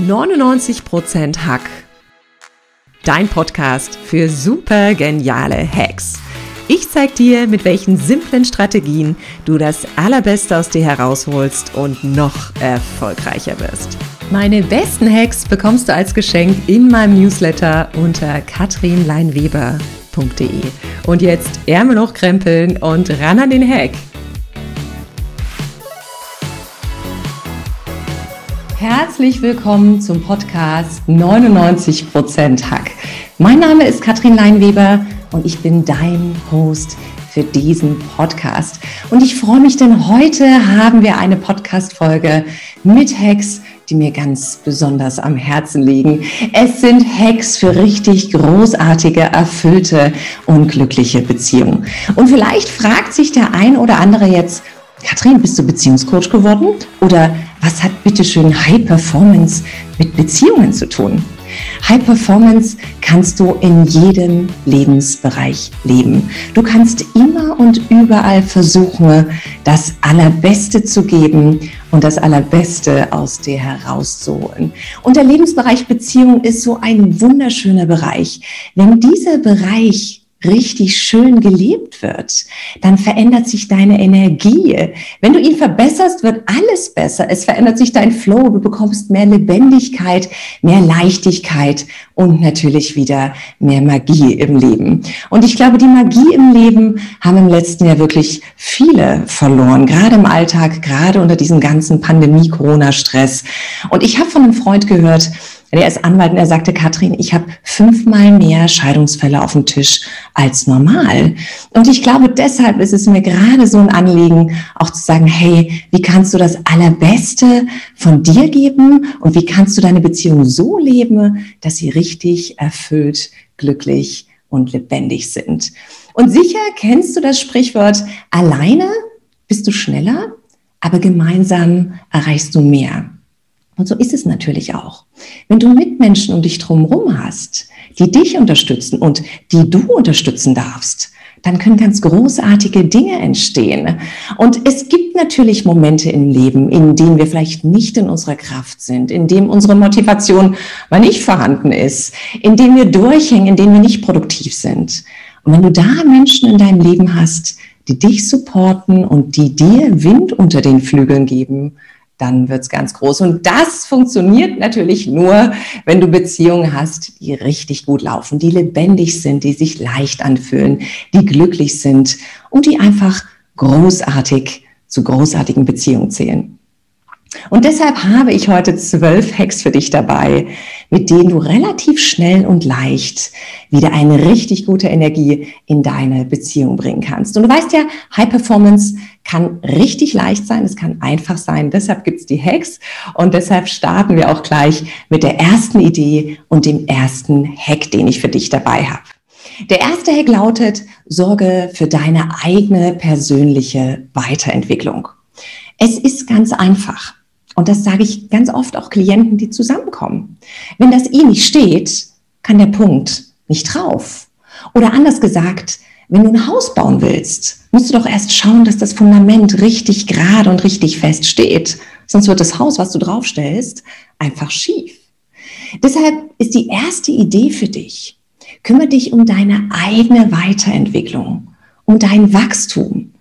99% Hack. Dein Podcast für super geniale Hacks. Ich zeig dir, mit welchen simplen Strategien du das Allerbeste aus dir herausholst und noch erfolgreicher wirst. Meine besten Hacks bekommst du als Geschenk in meinem Newsletter unter katrinleinweber.de. Und jetzt Ärmel hochkrempeln und ran an den Hack. Herzlich willkommen zum Podcast 99% Hack. Mein Name ist Katrin Leinweber und ich bin dein Host für diesen Podcast. Und ich freue mich, denn heute haben wir eine Podcast-Folge mit Hacks, die mir ganz besonders am Herzen liegen. Es sind Hacks für richtig großartige, erfüllte und glückliche Beziehungen. Und vielleicht fragt sich der ein oder andere jetzt, Katrin, bist du Beziehungscoach geworden? Oder was hat bitteschön High Performance mit Beziehungen zu tun? High Performance kannst du in jedem Lebensbereich leben. Du kannst immer und überall versuchen, das Allerbeste zu geben und das Allerbeste aus dir herauszuholen. Und der Lebensbereich Beziehung ist so ein wunderschöner Bereich. Wenn dieser Bereich richtig schön gelebt wird, dann verändert sich deine Energie. Wenn du ihn verbesserst, wird alles besser. Es verändert sich dein Flow, du bekommst mehr Lebendigkeit, mehr Leichtigkeit und natürlich wieder mehr Magie im Leben. Und ich glaube, die Magie im Leben haben im letzten Jahr wirklich viele verloren, gerade im Alltag, gerade unter diesem ganzen Pandemie-Corona-Stress. Und ich habe von einem Freund gehört, er ist Anwalt und er sagte, Katrin, ich habe fünfmal mehr Scheidungsfälle auf dem Tisch als normal. Und ich glaube, deshalb ist es mir gerade so ein Anliegen, auch zu sagen, hey, wie kannst du das Allerbeste von dir geben und wie kannst du deine Beziehung so leben, dass sie richtig erfüllt, glücklich und lebendig sind. Und sicher kennst du das Sprichwort, alleine bist du schneller, aber gemeinsam erreichst du mehr. Und so ist es natürlich auch. Wenn du Mitmenschen um dich drumherum hast, die dich unterstützen und die du unterstützen darfst, dann können ganz großartige Dinge entstehen. Und es gibt natürlich Momente im Leben, in denen wir vielleicht nicht in unserer Kraft sind, in denen unsere Motivation mal nicht vorhanden ist, in denen wir durchhängen, in denen wir nicht produktiv sind. Und wenn du da Menschen in deinem Leben hast, die dich supporten und die dir Wind unter den Flügeln geben, dann wird's ganz groß. Und das funktioniert natürlich nur, wenn du Beziehungen hast, die richtig gut laufen, die lebendig sind, die sich leicht anfühlen, die glücklich sind und die einfach großartig zu großartigen Beziehungen zählen. Und deshalb habe ich heute zwölf Hacks für dich dabei, mit denen du relativ schnell und leicht wieder eine richtig gute Energie in deine Beziehung bringen kannst. Und du weißt ja, High Performance kann richtig leicht sein, es kann einfach sein. Deshalb gibt's die Hacks und deshalb starten wir auch gleich mit der ersten Idee und dem ersten Hack, den ich für dich dabei habe. Der erste Hack lautet, sorge für deine eigene persönliche Weiterentwicklung. Es ist ganz einfach. Und das sage ich ganz oft auch Klienten, die zusammenkommen. Wenn das I nicht steht, kann der Punkt nicht drauf. Oder anders gesagt, wenn du ein Haus bauen willst, musst du doch erst schauen, dass das Fundament richtig gerade und richtig fest steht. Sonst wird das Haus, was du draufstellst, einfach schief. Deshalb ist die erste Idee für dich, kümmere dich um deine eigene Weiterentwicklung, um dein Wachstum.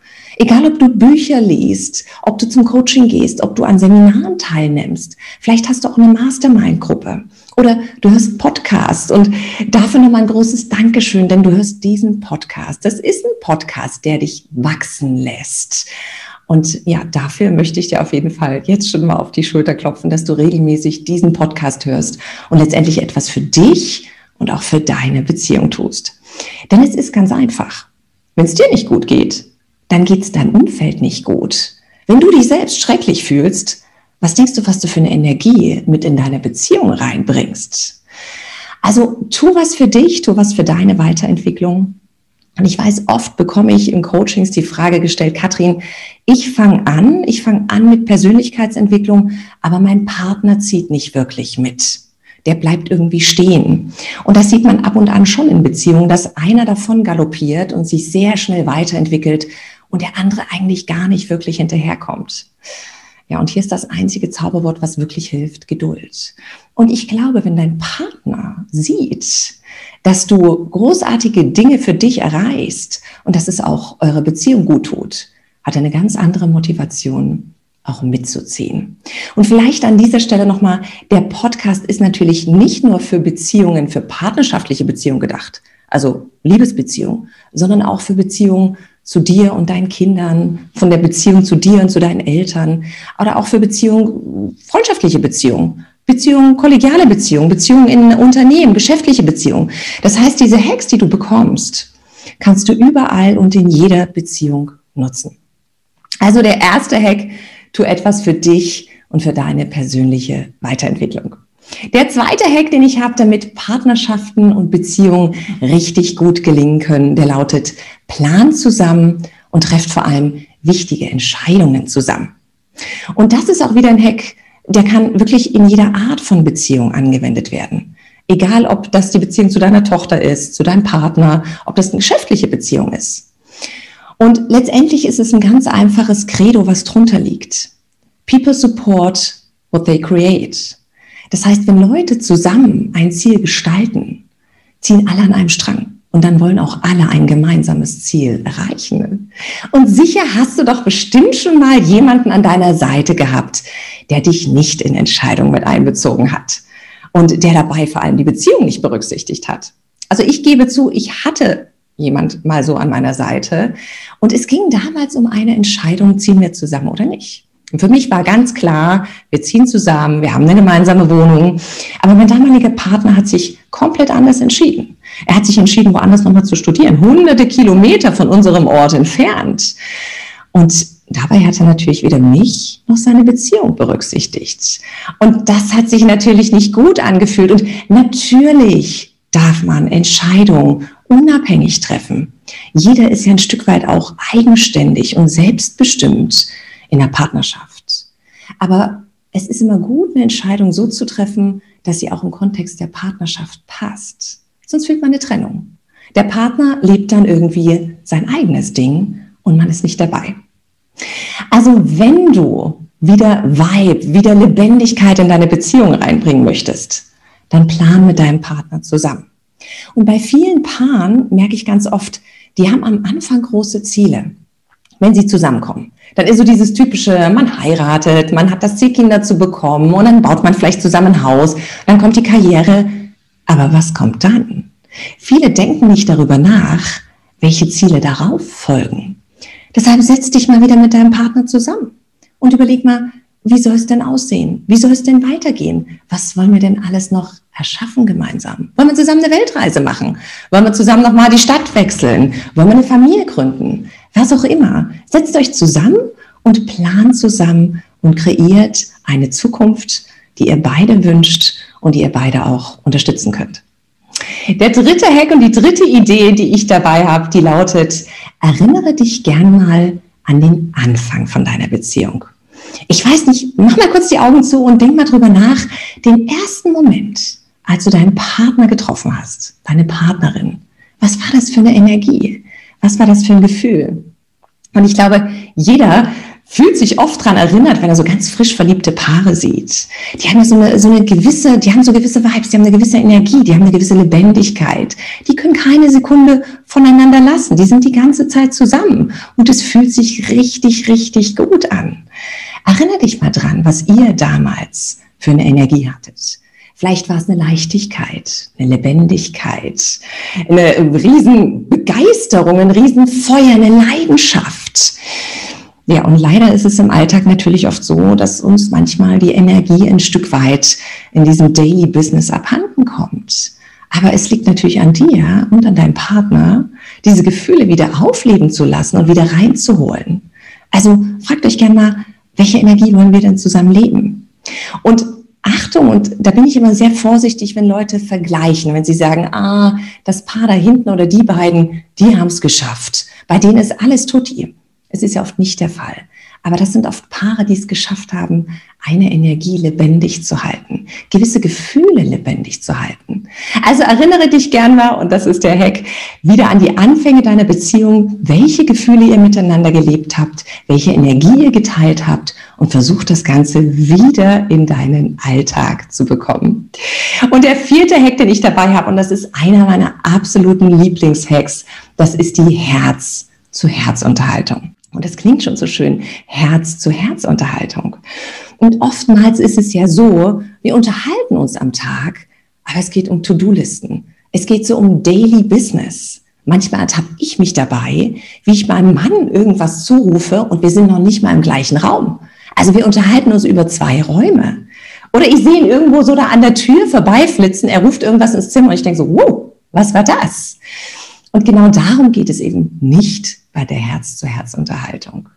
Egal, ob du Bücher liest, ob du zum Coaching gehst, ob du an Seminaren teilnimmst. Vielleicht hast du auch eine Mastermind-Gruppe oder du hörst Podcasts und dafür nochmal ein großes Dankeschön, denn du hörst diesen Podcast. Das ist ein Podcast, der dich wachsen lässt. Und ja, dafür möchte ich dir auf jeden Fall jetzt schon mal auf die Schulter klopfen, dass du regelmäßig diesen Podcast hörst und letztendlich etwas für dich und auch für deine Beziehung tust. Denn es ist ganz einfach. Wenn es dir nicht gut geht, dann geht es deinem Umfeld nicht gut. Wenn du dich selbst schrecklich fühlst, was denkst du, was du für eine Energie mit in deine Beziehung reinbringst? Also tu was für dich, tu was für deine Weiterentwicklung. Und ich weiß, oft bekomme ich in Coachings die Frage gestellt, Katrin, ich fange an, ich fange an mit Persönlichkeitsentwicklung, aber mein Partner zieht nicht wirklich mit. Der bleibt irgendwie stehen. Und das sieht man ab und an schon in Beziehungen, dass einer davon galoppiert und sich sehr schnell weiterentwickelt und der andere eigentlich gar nicht wirklich hinterherkommt. Ja, und hier ist das einzige Zauberwort, was wirklich hilft, Geduld. Und ich glaube, wenn dein Partner sieht, dass du großartige Dinge für dich erreichst und dass es auch eure Beziehung gut tut, hat er eine ganz andere Motivation, auch mitzuziehen. Und vielleicht an dieser Stelle nochmal, der Podcast ist natürlich nicht nur für Beziehungen, für partnerschaftliche Beziehungen gedacht, also Liebesbeziehungen, sondern auch für Beziehungen zu dir und deinen Kindern, von der Beziehung zu dir und zu deinen Eltern oder auch für Beziehungen, freundschaftliche Beziehungen, Beziehungen, kollegiale Beziehungen, Beziehungen in Unternehmen, geschäftliche Beziehungen. Das heißt, diese Hacks, die du bekommst, kannst du überall und in jeder Beziehung nutzen. Also der erste Hack, tu etwas für dich und für deine persönliche Weiterentwicklung. Der zweite Hack, den ich habe, damit Partnerschaften und Beziehungen richtig gut gelingen können, der lautet, plan zusammen und trefft vor allem wichtige Entscheidungen zusammen. Und das ist auch wieder ein Hack, der kann wirklich in jeder Art von Beziehung angewendet werden. Egal, ob das die Beziehung zu deiner Tochter ist, zu deinem Partner, ob das eine geschäftliche Beziehung ist. Und letztendlich ist es ein ganz einfaches Credo, was drunter liegt. People support what they create. Das heißt, wenn Leute zusammen ein Ziel gestalten, ziehen alle an einem Strang. Und dann wollen auch alle ein gemeinsames Ziel erreichen. Und sicher hast du doch bestimmt schon mal jemanden an deiner Seite gehabt, der dich nicht in Entscheidungen mit einbezogen hat und der dabei vor allem die Beziehung nicht berücksichtigt hat. Also ich gebe zu, ich hatte jemand mal so an meiner Seite und es ging damals um eine Entscheidung, ziehen wir zusammen oder nicht. Und für mich war ganz klar, wir ziehen zusammen, wir haben eine gemeinsame Wohnung. Aber mein damaliger Partner hat sich komplett anders entschieden. Er hat sich entschieden, woanders nochmal zu studieren, hunderte Kilometer von unserem Ort entfernt. Und dabei hat er natürlich weder mich noch seine Beziehung berücksichtigt. Und das hat sich natürlich nicht gut angefühlt. Und natürlich darf man Entscheidungen unabhängig treffen. Jeder ist ja ein Stück weit auch eigenständig und selbstbestimmt in der Partnerschaft. Aber es ist immer gut, eine Entscheidung so zu treffen, dass sie auch im Kontext der Partnerschaft passt. Sonst fühlt man eine Trennung. Der Partner lebt dann irgendwie sein eigenes Ding und man ist nicht dabei. Also wenn du wieder Vibe, wieder Lebendigkeit in deine Beziehung reinbringen möchtest, dann plan mit deinem Partner zusammen. Und bei vielen Paaren merke ich ganz oft, die haben am Anfang große Ziele, wenn sie zusammenkommen. Dann ist so dieses typische, man heiratet, man hat das Ziel, Kinder zu bekommen und dann baut man vielleicht zusammen ein Haus, dann kommt die Karriere. Aber was kommt dann? Viele denken nicht darüber nach, welche Ziele darauf folgen. Deshalb setz dich mal wieder mit deinem Partner zusammen und überleg mal, wie soll es denn aussehen? Wie soll es denn weitergehen? Was wollen wir denn alles noch erschaffen gemeinsam? Wollen wir zusammen eine Weltreise machen? Wollen wir zusammen nochmal die Stadt wechseln? Wollen wir eine Familie gründen? was auch immer. Setzt euch zusammen und plant zusammen und kreiert eine Zukunft, die ihr beide wünscht und die ihr beide auch unterstützen könnt. Der dritte Hack und die dritte Idee, die ich dabei habe, die lautet, erinnere dich gern mal an den Anfang von deiner Beziehung. Ich weiß nicht, mach mal kurz die Augen zu und denk mal drüber nach, den ersten Moment, als du deinen Partner getroffen hast, deine Partnerin. Was war das für eine Energie? Was war das für ein Gefühl? Und ich glaube, jeder fühlt sich oft daran erinnert, wenn er so ganz frisch verliebte Paare sieht. Die haben so eine, so eine gewisse, die haben so gewisse Vibes, die haben eine gewisse Energie, die haben eine gewisse Lebendigkeit. Die können keine Sekunde voneinander lassen. Die sind die ganze Zeit zusammen. Und es fühlt sich richtig, richtig gut an. Erinnere dich mal dran, was ihr damals für eine Energie hattet. Vielleicht war es eine Leichtigkeit, eine Lebendigkeit, eine Riesenbegeisterung, ein Riesenfeuer, eine Leidenschaft. Ja, und leider ist es im Alltag natürlich oft so, dass uns manchmal die Energie ein Stück weit in diesem Daily Business abhanden kommt. Aber es liegt natürlich an dir und an deinem Partner, diese Gefühle wieder aufleben zu lassen und wieder reinzuholen. Also fragt euch gerne mal, welche Energie wollen wir denn zusammen leben? Und Achtung, und da bin ich immer sehr vorsichtig, wenn Leute vergleichen, wenn sie sagen, ah, das Paar da hinten oder die beiden, die haben es geschafft. Bei denen ist alles tutti. Es ist ja oft nicht der Fall. Aber das sind oft Paare, die es geschafft haben, eine Energie lebendig zu halten, gewisse Gefühle lebendig zu halten. Also erinnere dich gern mal, und das ist der Hack, wieder an die Anfänge deiner Beziehung, welche Gefühle ihr miteinander gelebt habt, welche Energie ihr geteilt habt und versuch das Ganze wieder in deinen Alltag zu bekommen. Und der vierte Hack, den ich dabei habe, und das ist einer meiner absoluten Lieblingshacks, das ist die Herz-zu-Herz-Unterhaltung. Und das klingt schon so schön, Herz-zu-Herz-Unterhaltung. Und oftmals ist es ja so, wir unterhalten uns am Tag, aber es geht um To-Do-Listen. Es geht so um Daily Business. Manchmal ertappe ich mich dabei, wie ich meinem Mann irgendwas zurufe und wir sind noch nicht mal im gleichen Raum. Also wir unterhalten uns über zwei Räume. Oder ich sehe ihn irgendwo so da an der Tür vorbeiflitzen, er ruft irgendwas ins Zimmer und ich denke so, wow, was war das? Und genau darum geht es eben nicht bei der Herz-zu-Herz-Unterhaltung,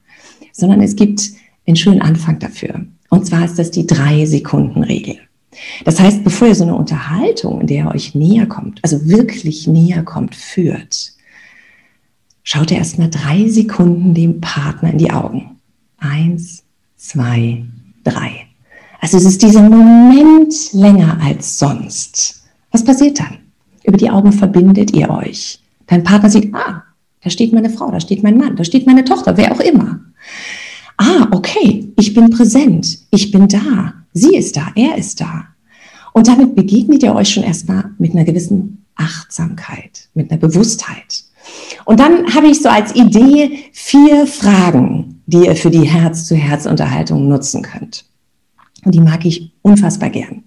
sondern es gibt einen schönen Anfang dafür. Und zwar ist das die Drei-Sekunden-Regel. Das heißt, bevor ihr so eine Unterhaltung, in der ihr euch näher kommt, also wirklich näher kommt, führt, schaut ihr erstmal drei Sekunden dem Partner in die Augen. Eins, zwei, drei. Also es ist dieser Moment länger als sonst. Was passiert dann? Über die Augen verbindet ihr euch. Dein Partner sieht, ah, da steht meine Frau, da steht mein Mann, da steht meine Tochter, wer auch immer. Ah, okay, ich bin präsent, ich bin da, sie ist da, er ist da. Und damit begegnet ihr euch schon erstmal mit einer gewissen Achtsamkeit, mit einer Bewusstheit. Und dann habe ich so als Idee vier Fragen, die ihr für die Herz-zu-Herz-Unterhaltung nutzen könnt. Und die mag ich unfassbar gern.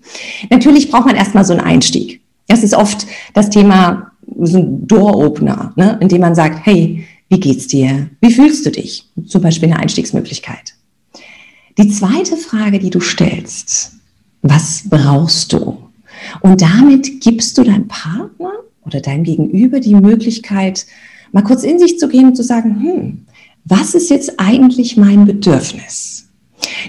Natürlich braucht man erstmal so einen Einstieg. Das ist oft das Thema, so ein Door-Opener, ne, in dem man sagt, hey, wie geht's dir? Wie fühlst du dich? Zum Beispiel eine Einstiegsmöglichkeit. Die zweite Frage, die du stellst, was brauchst du? Und damit gibst du deinem Partner oder deinem Gegenüber die Möglichkeit, mal kurz in sich zu gehen und zu sagen, hm, was ist jetzt eigentlich mein Bedürfnis?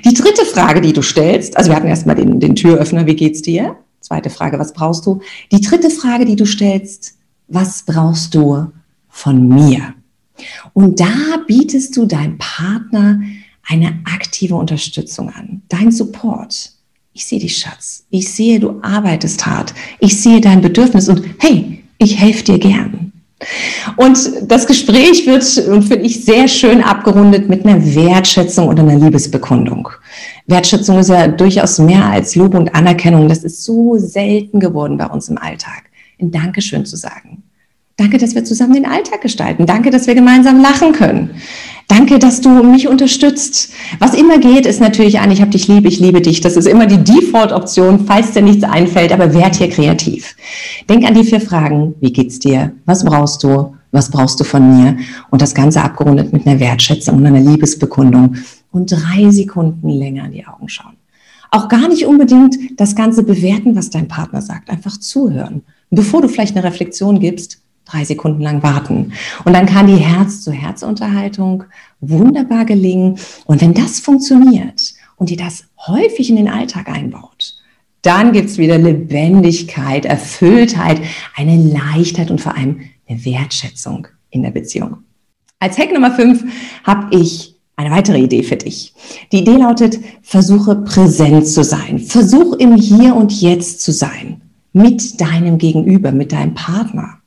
Die dritte Frage, die du stellst, also wir hatten erstmal den, den Türöffner, wie geht's dir? Zweite Frage, was brauchst du? Die dritte Frage, die du stellst, was brauchst du von mir? Und da bietest du deinem Partner eine aktive Unterstützung an, dein Support. Ich sehe dich, Schatz. Ich sehe, du arbeitest hart. Ich sehe dein Bedürfnis und hey, ich helfe dir gern. Und das Gespräch wird, finde ich, sehr schön abgerundet mit einer Wertschätzung oder einer Liebesbekundung. Wertschätzung ist ja durchaus mehr als Lob und Anerkennung. Das ist so selten geworden bei uns im Alltag. Ein Dankeschön zu sagen. Danke, dass wir zusammen den Alltag gestalten. Danke, dass wir gemeinsam lachen können. Danke, dass du mich unterstützt. Was immer geht, ist natürlich ein, ich habe dich lieb, ich liebe dich. Das ist immer die Default-Option, falls dir nichts einfällt, aber werd hier kreativ. Denk an die vier Fragen. Wie geht's dir? Was brauchst du? Was brauchst du von mir? Und das Ganze abgerundet mit einer Wertschätzung und einer Liebesbekundung. Und drei Sekunden länger in die Augen schauen. Auch gar nicht unbedingt das Ganze bewerten, was dein Partner sagt. Einfach zuhören. Bevor du vielleicht eine Reflexion gibst, drei Sekunden lang warten. Und dann kann die Herz-zu-Herz-Unterhaltung wunderbar gelingen. Und wenn das funktioniert und ihr das häufig in den Alltag einbaut, dann gibt's wieder Lebendigkeit, Erfülltheit, eine Leichtheit und vor allem eine Wertschätzung in der Beziehung. Als Hack Nummer fünf habe ich eine weitere Idee für dich. Die Idee lautet, versuche präsent zu sein. Versuch im Hier und Jetzt zu sein. Mit deinem Gegenüber, mit deinem Partner.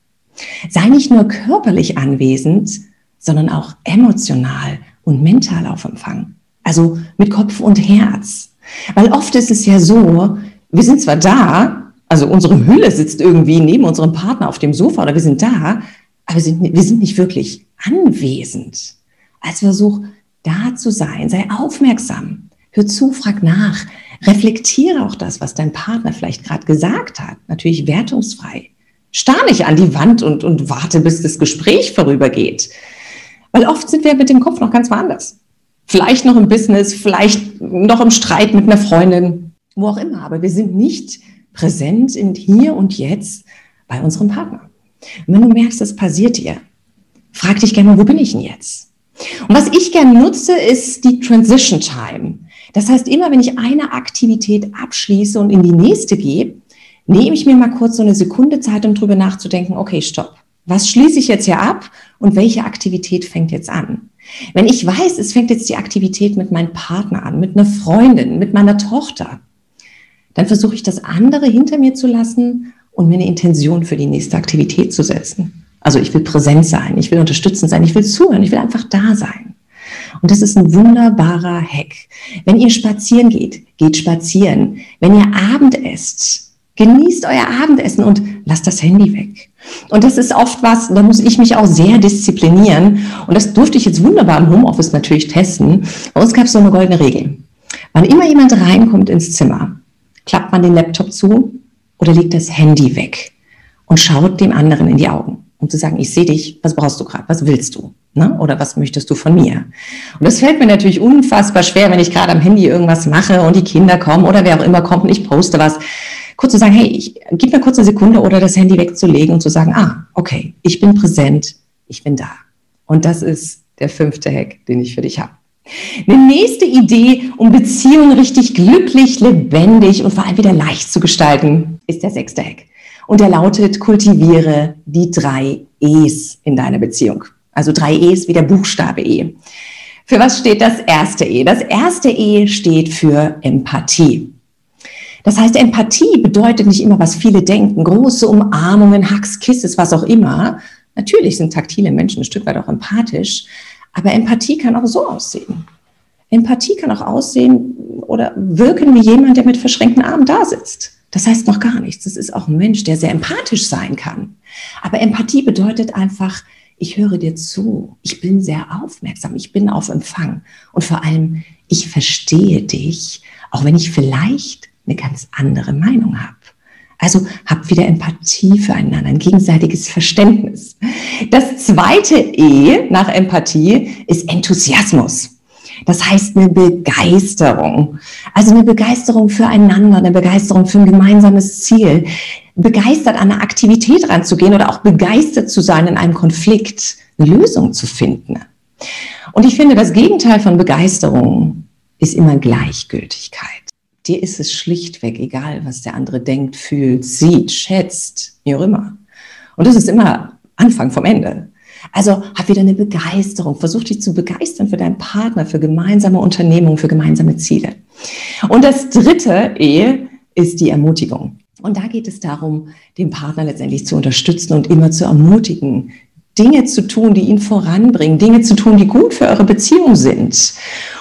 Sei nicht nur körperlich anwesend, sondern auch emotional und mental auf Empfang. Also mit Kopf und Herz. Weil oft ist es ja so, wir sind zwar da, also unsere Hülle sitzt irgendwie neben unserem Partner auf dem Sofa oder wir sind da, aber wir sind, wir sind nicht wirklich anwesend. Als Versuch, da zu sein, sei aufmerksam, hör zu, frag nach, reflektiere auch das, was dein Partner vielleicht gerade gesagt hat, natürlich wertungsfrei starr nicht an die Wand und, und warte, bis das Gespräch vorübergeht. Weil oft sind wir mit dem Kopf noch ganz woanders. Vielleicht noch im Business, vielleicht noch im Streit mit einer Freundin, wo auch immer. Aber wir sind nicht präsent in hier und jetzt bei unserem Partner. Und wenn du merkst, das passiert dir, frag dich gerne, wo bin ich denn jetzt? Und was ich gerne nutze, ist die Transition Time. Das heißt, immer wenn ich eine Aktivität abschließe und in die nächste gehe, nehme ich mir mal kurz so eine Sekunde Zeit, um drüber nachzudenken, okay, stopp. Was schließe ich jetzt hier ab und welche Aktivität fängt jetzt an? Wenn ich weiß, es fängt jetzt die Aktivität mit meinem Partner an, mit einer Freundin, mit meiner Tochter, dann versuche ich das andere hinter mir zu lassen und mir eine Intention für die nächste Aktivität zu setzen. Also ich will präsent sein, ich will unterstützend sein, ich will zuhören, ich will einfach da sein. Und das ist ein wunderbarer Hack. Wenn ihr spazieren geht, geht spazieren. Wenn ihr Abend esst, genießt euer Abendessen und lasst das Handy weg. Und das ist oft was, da muss ich mich auch sehr disziplinieren. Und das durfte ich jetzt wunderbar im Homeoffice natürlich testen. Bei uns gab es so eine goldene Regel. Wann immer jemand reinkommt ins Zimmer, klappt man den Laptop zu oder legt das Handy weg und schaut dem anderen in die Augen, um zu sagen, ich sehe dich, was brauchst du gerade, was willst du? Ne? Oder was möchtest du von mir? Und das fällt mir natürlich unfassbar schwer, wenn ich gerade am Handy irgendwas mache und die Kinder kommen oder wer auch immer kommt und ich poste was. Kurz zu sagen, hey, ich, gib mir kurz eine Sekunde oder das Handy wegzulegen und zu sagen, ah, okay, ich bin präsent, ich bin da. Und das ist der fünfte Hack, den ich für dich habe. Eine nächste Idee, um Beziehungen richtig glücklich, lebendig und vor allem wieder leicht zu gestalten, ist der sechste Hack. Und der lautet, kultiviere die drei E's in deiner Beziehung. Also drei E's wie der Buchstabe E. Für was steht das erste E? Das erste E steht für Empathie. Das heißt, Empathie bedeutet nicht immer, was viele denken, große Umarmungen, Hugs, Kisses, was auch immer. Natürlich sind taktile Menschen ein Stück weit auch empathisch, aber Empathie kann auch so aussehen. Empathie kann auch aussehen oder wirken wie jemand, der mit verschränkten Armen da sitzt. Das heißt noch gar nichts. Das ist auch ein Mensch, der sehr empathisch sein kann. Aber Empathie bedeutet einfach, ich höre dir zu, ich bin sehr aufmerksam, ich bin auf Empfang und vor allem, ich verstehe dich, auch wenn ich vielleicht eine ganz andere Meinung habe. Also habt wieder Empathie füreinander, ein gegenseitiges Verständnis. Das zweite E nach Empathie ist Enthusiasmus. Das heißt eine Begeisterung. Also eine Begeisterung füreinander, eine Begeisterung für ein gemeinsames Ziel. Begeistert an eine Aktivität ranzugehen oder auch begeistert zu sein in einem Konflikt, eine Lösung zu finden. Und ich finde, das Gegenteil von Begeisterung ist immer Gleichgültigkeit dir ist es schlichtweg egal, was der andere denkt, fühlt, sieht, schätzt, wie auch immer. Und das ist immer Anfang vom Ende. Also hab wieder eine Begeisterung, versuch dich zu begeistern für deinen Partner, für gemeinsame Unternehmungen, für gemeinsame Ziele. Und das dritte E ist die Ermutigung. Und da geht es darum, den Partner letztendlich zu unterstützen und immer zu ermutigen, Dinge zu tun, die ihn voranbringen, Dinge zu tun, die gut für eure Beziehung sind.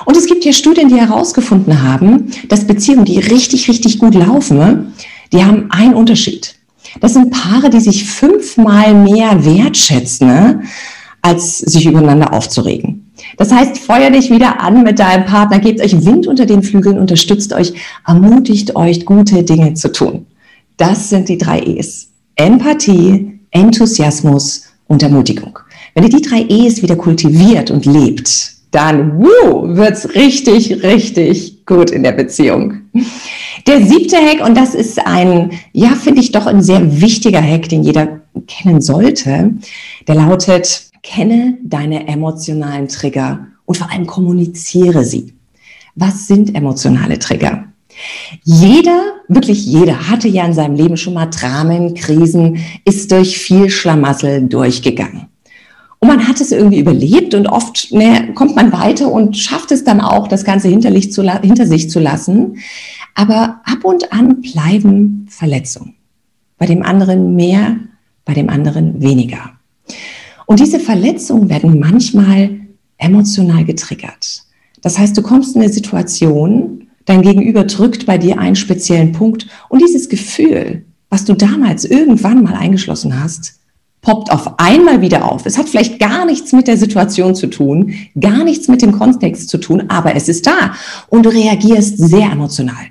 Und es gibt hier Studien, die herausgefunden haben, dass Beziehungen, die richtig, richtig gut laufen, die haben einen Unterschied. Das sind Paare, die sich fünfmal mehr wertschätzen, ne, als sich übereinander aufzuregen. Das heißt, feuer dich wieder an mit deinem Partner, gebt euch Wind unter den Flügeln, unterstützt euch, ermutigt euch, gute Dinge zu tun. Das sind die drei E's. Empathie, Enthusiasmus und Ermutigung. Wenn ihr die drei E's wieder kultiviert und lebt, dann wuh, wird's richtig, richtig gut in der Beziehung. Der siebte Hack, und das ist ein, ja, finde ich doch ein sehr wichtiger Hack, den jeder kennen sollte, der lautet, kenne deine emotionalen Trigger und vor allem kommuniziere sie. Was sind emotionale Trigger? Jeder, wirklich jeder, hatte ja in seinem Leben schon mal Dramen, Krisen, ist durch viel Schlamassel durchgegangen. Und man hat es irgendwie überlebt und oft ne, kommt man weiter und schafft es dann auch, das Ganze hinter, sich zu lassen. Aber ab und an bleiben Verletzungen. Bei dem anderen mehr, bei dem anderen weniger. Und diese Verletzungen werden manchmal emotional getriggert. Das heißt, du kommst in eine Situation, Dein Gegenüber drückt bei dir einen speziellen Punkt und dieses Gefühl, was du damals irgendwann mal eingeschlossen hast, poppt auf einmal wieder auf. Es hat vielleicht gar nichts mit der Situation zu tun, gar nichts mit dem Kontext zu tun, aber es ist da und du reagierst sehr emotional.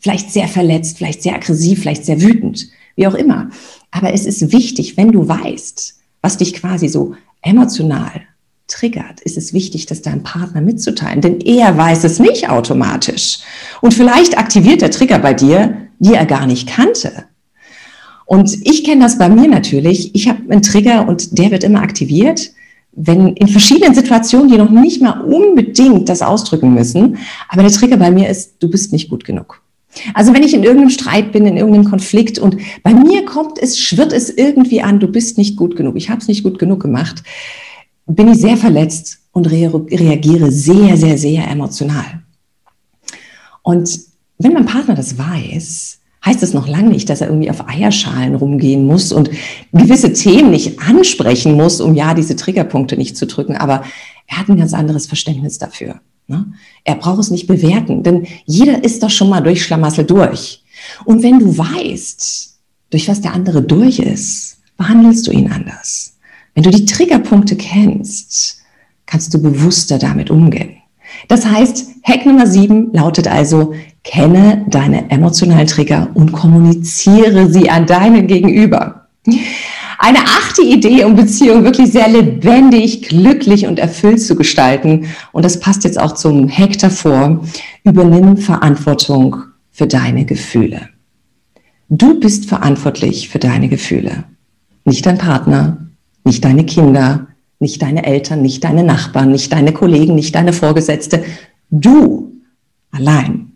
Vielleicht sehr verletzt, vielleicht sehr aggressiv, vielleicht sehr wütend, wie auch immer. Aber es ist wichtig, wenn du weißt, was dich quasi so emotional triggert, ist es wichtig, das deinem Partner mitzuteilen, denn er weiß es nicht automatisch. Und vielleicht aktiviert der Trigger bei dir, die er gar nicht kannte. Und ich kenne das bei mir natürlich. Ich habe einen Trigger und der wird immer aktiviert, wenn in verschiedenen Situationen, die noch nicht mal unbedingt das ausdrücken müssen, aber der Trigger bei mir ist, du bist nicht gut genug. Also wenn ich in irgendeinem Streit bin, in irgendeinem Konflikt und bei mir kommt es, schwirrt es irgendwie an, du bist nicht gut genug, ich habe es nicht gut genug gemacht, bin ich sehr verletzt und reagiere sehr, sehr, sehr emotional. Und wenn mein Partner das weiß, heißt es noch lange nicht, dass er irgendwie auf Eierschalen rumgehen muss und gewisse Themen nicht ansprechen muss, um ja diese Triggerpunkte nicht zu drücken. Aber er hat ein ganz anderes Verständnis dafür. Ne? Er braucht es nicht bewerten, denn jeder ist doch schon mal durch Schlamassel durch. Und wenn du weißt, durch was der andere durch ist, behandelst du ihn anders. Wenn du die Triggerpunkte kennst, kannst du bewusster damit umgehen. Das heißt, Hack Nummer sieben lautet also, kenne deine emotionalen Trigger und kommuniziere sie an deinen Gegenüber. Eine achte Idee, um Beziehungen wirklich sehr lebendig, glücklich und erfüllt zu gestalten. Und das passt jetzt auch zum Hack davor. Übernimm Verantwortung für deine Gefühle. Du bist verantwortlich für deine Gefühle. Nicht dein Partner, nicht deine Kinder, nicht deine Eltern, nicht deine Nachbarn, nicht deine Kollegen, nicht deine Vorgesetzte. Du allein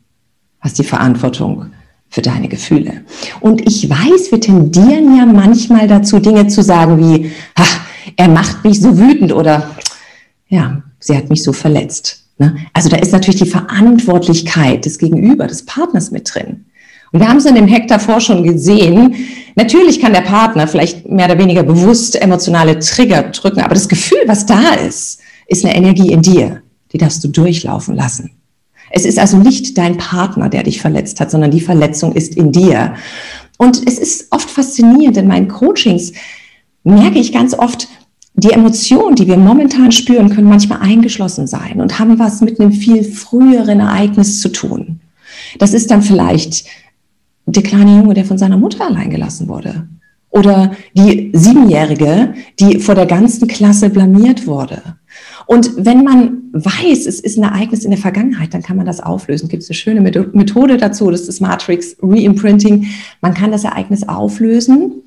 hast die Verantwortung für deine Gefühle. Und ich weiß, wir tendieren ja manchmal dazu, Dinge zu sagen wie, ach, er macht mich so wütend oder ja, sie hat mich so verletzt. Ne? Also da ist natürlich die Verantwortlichkeit des Gegenüber, des Partners mit drin. Und wir haben es in dem Hack davor schon gesehen. Natürlich kann der Partner vielleicht mehr oder weniger bewusst emotionale Trigger drücken, aber das Gefühl, was da ist, ist eine Energie in dir. Die darfst du durchlaufen lassen. Es ist also nicht dein Partner, der dich verletzt hat, sondern die Verletzung ist in dir. Und es ist oft faszinierend in meinen Coachings, merke ich ganz oft, die Emotionen, die wir momentan spüren, können manchmal eingeschlossen sein und haben was mit einem viel früheren Ereignis zu tun. Das ist dann vielleicht der kleine Junge, der von seiner Mutter allein gelassen wurde. Oder die Siebenjährige, die vor der ganzen Klasse blamiert wurde. Und wenn man weiß, es ist ein Ereignis in der Vergangenheit, dann kann man das auflösen. Gibt es eine schöne Methode dazu, das ist das Matrix Reimprinting. Man kann das Ereignis auflösen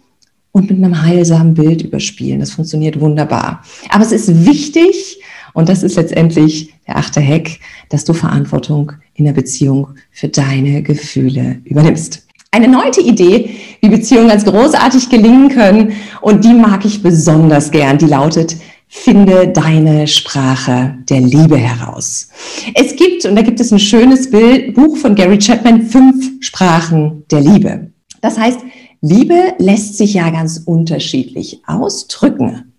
und mit einem heilsamen Bild überspielen. Das funktioniert wunderbar. Aber es ist wichtig, und das ist letztendlich der achte Hack, dass du Verantwortung in der Beziehung für deine Gefühle übernimmst. Eine neunte Idee, wie Beziehungen ganz großartig gelingen können, und die mag ich besonders gern, die lautet, Finde deine Sprache der Liebe heraus. Es gibt, und da gibt es ein schönes Bild, Buch von Gary Chapman, fünf Sprachen der Liebe. Das heißt, Liebe lässt sich ja ganz unterschiedlich ausdrücken.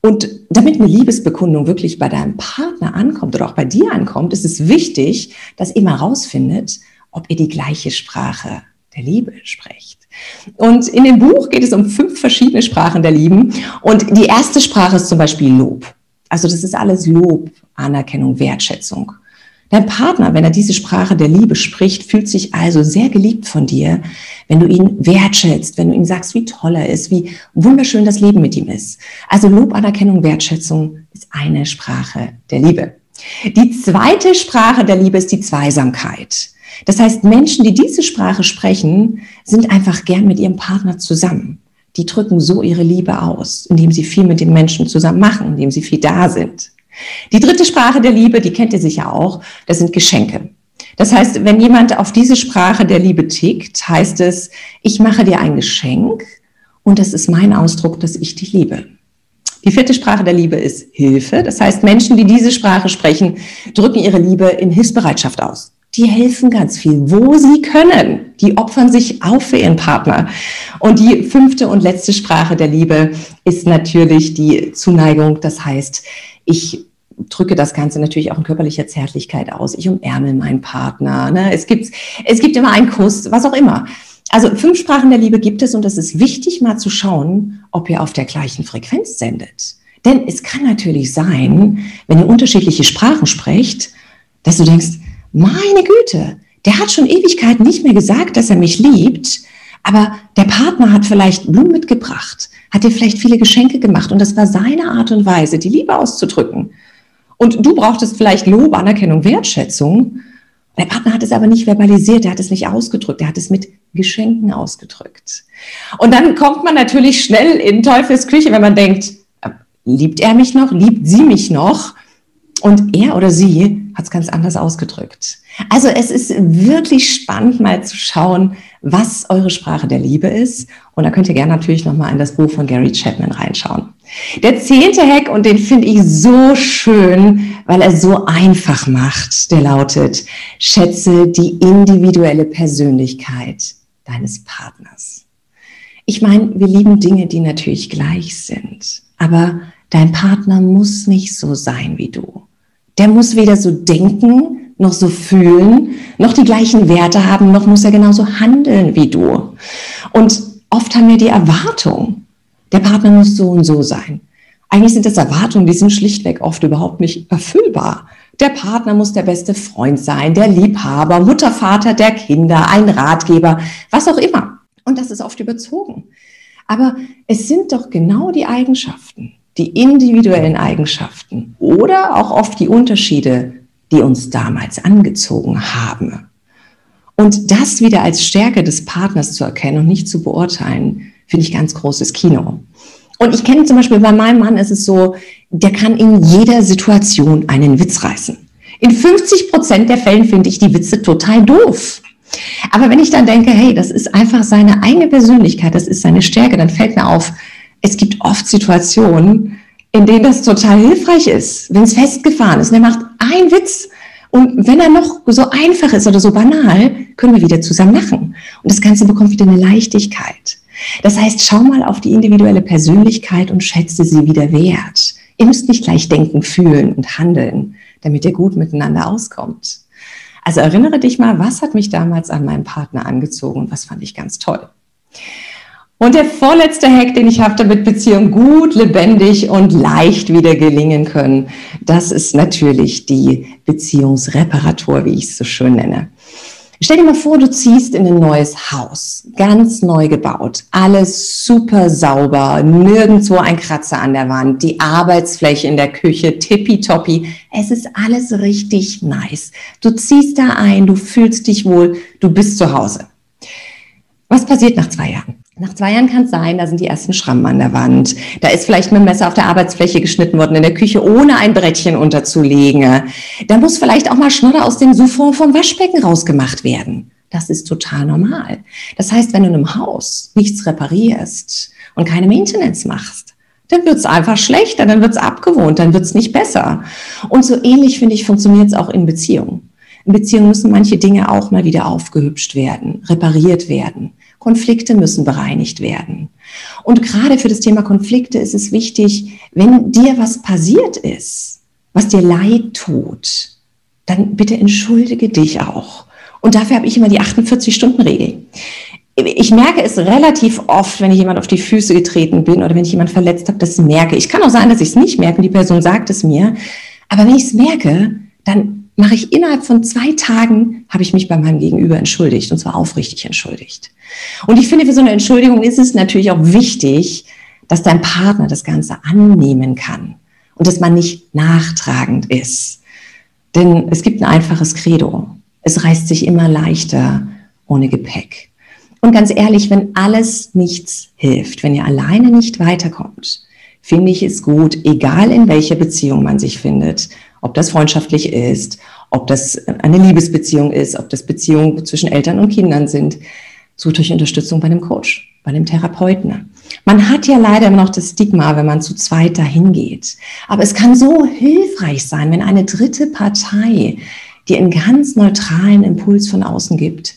Und damit eine Liebesbekundung wirklich bei deinem Partner ankommt oder auch bei dir ankommt, ist es wichtig, dass ihr mal rausfindet, ob ihr die gleiche Sprache der Liebe sprecht. Und in dem Buch geht es um fünf verschiedene Sprachen der Lieben. Und die erste Sprache ist zum Beispiel Lob. Also das ist alles Lob, Anerkennung, Wertschätzung. Dein Partner, wenn er diese Sprache der Liebe spricht, fühlt sich also sehr geliebt von dir, wenn du ihn wertschätzt, wenn du ihm sagst, wie toll er ist, wie wunderschön das Leben mit ihm ist. Also Lob, Anerkennung, Wertschätzung ist eine Sprache der Liebe. Die zweite Sprache der Liebe ist die Zweisamkeit. Das heißt, Menschen, die diese Sprache sprechen, sind einfach gern mit ihrem Partner zusammen. Die drücken so ihre Liebe aus, indem sie viel mit den Menschen zusammen machen, indem sie viel da sind. Die dritte Sprache der Liebe, die kennt ihr sicher auch, das sind Geschenke. Das heißt, wenn jemand auf diese Sprache der Liebe tickt, heißt es, ich mache dir ein Geschenk und das ist mein Ausdruck, dass ich dich liebe. Die vierte Sprache der Liebe ist Hilfe. Das heißt, Menschen, die diese Sprache sprechen, drücken ihre Liebe in Hilfsbereitschaft aus die helfen ganz viel, wo sie können. Die opfern sich auf für ihren Partner. Und die fünfte und letzte Sprache der Liebe ist natürlich die Zuneigung. Das heißt, ich drücke das Ganze natürlich auch in körperlicher Zärtlichkeit aus. Ich umärmel meinen Partner. Ne? Es, gibt, es gibt immer einen Kuss, was auch immer. Also fünf Sprachen der Liebe gibt es und es ist wichtig, mal zu schauen, ob ihr auf der gleichen Frequenz sendet. Denn es kann natürlich sein, wenn ihr unterschiedliche Sprachen sprecht, dass du denkst, meine Güte, der hat schon Ewigkeiten nicht mehr gesagt, dass er mich liebt, aber der Partner hat vielleicht Blumen mitgebracht, hat dir vielleicht viele Geschenke gemacht und das war seine Art und Weise, die Liebe auszudrücken. Und du brauchtest vielleicht Lob, Anerkennung, Wertschätzung. Der Partner hat es aber nicht verbalisiert, er hat es nicht ausgedrückt, er hat es mit Geschenken ausgedrückt. Und dann kommt man natürlich schnell in Teufels Küche, wenn man denkt, liebt er mich noch, liebt sie mich noch? Und er oder sie hat es ganz anders ausgedrückt. Also es ist wirklich spannend, mal zu schauen, was eure Sprache der Liebe ist. Und da könnt ihr gerne natürlich nochmal in das Buch von Gary Chapman reinschauen. Der zehnte Hack, und den finde ich so schön, weil er so einfach macht, der lautet, schätze die individuelle Persönlichkeit deines Partners. Ich meine, wir lieben Dinge, die natürlich gleich sind, aber dein Partner muss nicht so sein wie du. Der muss weder so denken, noch so fühlen, noch die gleichen Werte haben, noch muss er genauso handeln wie du. Und oft haben wir die Erwartung, der Partner muss so und so sein. Eigentlich sind das Erwartungen, die sind schlichtweg oft überhaupt nicht erfüllbar. Der Partner muss der beste Freund sein, der Liebhaber, Mutter, Vater der Kinder, ein Ratgeber, was auch immer. Und das ist oft überzogen. Aber es sind doch genau die Eigenschaften, die individuellen Eigenschaften oder auch oft die Unterschiede, die uns damals angezogen haben. Und das wieder als Stärke des Partners zu erkennen und nicht zu beurteilen, finde ich ganz großes Kino. Und ich kenne zum Beispiel bei meinem Mann ist es so, der kann in jeder Situation einen Witz reißen. In 50 Prozent der Fällen finde ich die Witze total doof. Aber wenn ich dann denke, hey, das ist einfach seine eigene Persönlichkeit, das ist seine Stärke, dann fällt mir auf, es gibt oft Situationen, in denen das total hilfreich ist, wenn es festgefahren ist. Und er macht einen Witz und wenn er noch so einfach ist oder so banal, können wir wieder zusammen lachen. Und das Ganze bekommt wieder eine Leichtigkeit. Das heißt, schau mal auf die individuelle Persönlichkeit und schätze sie wieder wert. Ihr müsst nicht gleich denken, fühlen und handeln, damit ihr gut miteinander auskommt. Also erinnere dich mal, was hat mich damals an meinen Partner angezogen und was fand ich ganz toll. Und der vorletzte Hack, den ich habe, damit Beziehungen gut, lebendig und leicht wieder gelingen können, das ist natürlich die Beziehungsreparatur, wie ich es so schön nenne. Stell dir mal vor, du ziehst in ein neues Haus, ganz neu gebaut, alles super sauber, nirgendwo ein Kratzer an der Wand, die Arbeitsfläche in der Küche tippitoppi. Es ist alles richtig nice. Du ziehst da ein, du fühlst dich wohl, du bist zu Hause. Was passiert nach zwei Jahren? Nach zwei Jahren kann es sein, da sind die ersten Schrammen an der Wand. Da ist vielleicht mit dem Messer auf der Arbeitsfläche geschnitten worden in der Küche, ohne ein Brettchen unterzulegen. Da muss vielleicht auch mal Schnodder aus dem Souffon vom Waschbecken rausgemacht werden. Das ist total normal. Das heißt, wenn du in einem Haus nichts reparierst und keine Maintenance machst, dann wird's einfach schlechter, dann wird's abgewohnt, dann wird's nicht besser. Und so ähnlich, finde ich, funktioniert es auch in Beziehungen. In Beziehungen müssen manche Dinge auch mal wieder aufgehübscht werden, repariert werden. Konflikte müssen bereinigt werden. Und gerade für das Thema Konflikte ist es wichtig, wenn dir was passiert ist, was dir leid tut, dann bitte entschuldige dich auch. Und dafür habe ich immer die 48-Stunden-Regel. Ich merke es relativ oft, wenn ich jemand auf die Füße getreten bin oder wenn ich jemand verletzt habe, das merke ich. Kann auch sein, dass ich es nicht merke, die Person sagt es mir. Aber wenn ich es merke, dann mache ich innerhalb von zwei Tagen, habe ich mich bei meinem Gegenüber entschuldigt und zwar aufrichtig entschuldigt. Und ich finde, für so eine Entschuldigung ist es natürlich auch wichtig, dass dein Partner das Ganze annehmen kann und dass man nicht nachtragend ist. Denn es gibt ein einfaches Credo. Es reißt sich immer leichter ohne Gepäck. Und ganz ehrlich, wenn alles nichts hilft, wenn ihr alleine nicht weiterkommt, finde ich es gut, egal in welcher Beziehung man sich findet, ob das freundschaftlich ist, ob das eine Liebesbeziehung ist, ob das Beziehungen zwischen Eltern und Kindern sind. Sucht euch Unterstützung bei einem Coach, bei einem Therapeuten. Man hat ja leider immer noch das Stigma, wenn man zu zweit dahin geht. Aber es kann so hilfreich sein, wenn eine dritte Partei dir einen ganz neutralen Impuls von außen gibt,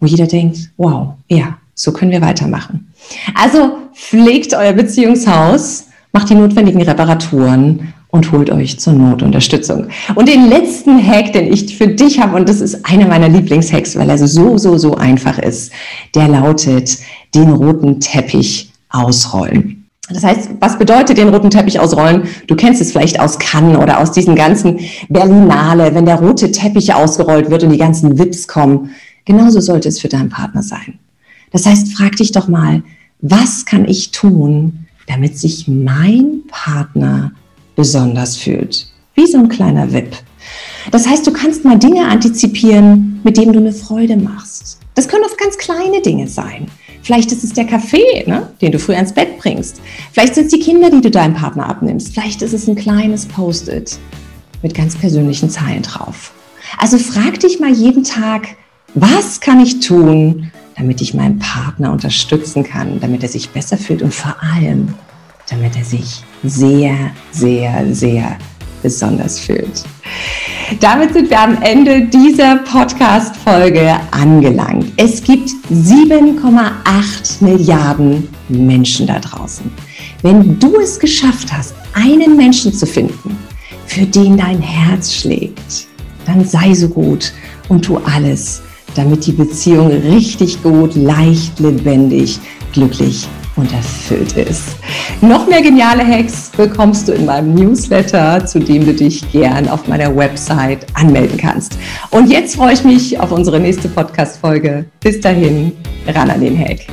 wo jeder denkt, wow, ja, so können wir weitermachen. Also pflegt euer Beziehungshaus, macht die notwendigen Reparaturen und holt euch zur Not Unterstützung. Und den letzten Hack, den ich für dich habe, und das ist einer meiner Lieblingshacks, weil er so, so, so einfach ist, der lautet, den roten Teppich ausrollen. Das heißt, was bedeutet den roten Teppich ausrollen? Du kennst es vielleicht aus Cannes oder aus diesen ganzen Berlinale, wenn der rote Teppich ausgerollt wird und die ganzen Wips kommen. Genauso sollte es für deinen Partner sein. Das heißt, frag dich doch mal, was kann ich tun, damit sich mein Partner besonders fühlt. Wie so ein kleiner Wip. Das heißt, du kannst mal Dinge antizipieren, mit denen du eine Freude machst. Das können oft ganz kleine Dinge sein. Vielleicht ist es der Kaffee, ne, den du früher ins Bett bringst. Vielleicht sind es die Kinder, die du deinem Partner abnimmst. Vielleicht ist es ein kleines Post-it mit ganz persönlichen Zeilen drauf. Also frag dich mal jeden Tag, was kann ich tun, damit ich meinen Partner unterstützen kann, damit er sich besser fühlt und vor allem, damit er sich sehr, sehr, sehr besonders fühlt. Damit sind wir am Ende dieser Podcast-Folge angelangt. Es gibt 7,8 Milliarden Menschen da draußen. Wenn du es geschafft hast, einen Menschen zu finden, für den dein Herz schlägt, dann sei so gut und tu alles, damit die Beziehung richtig gut, leicht, lebendig, glücklich und erfüllt ist. Noch mehr geniale Hacks bekommst du in meinem Newsletter, zu dem du dich gern auf meiner Website anmelden kannst. Und jetzt freue ich mich auf unsere nächste Podcast-Folge. Bis dahin, ran an den Hack.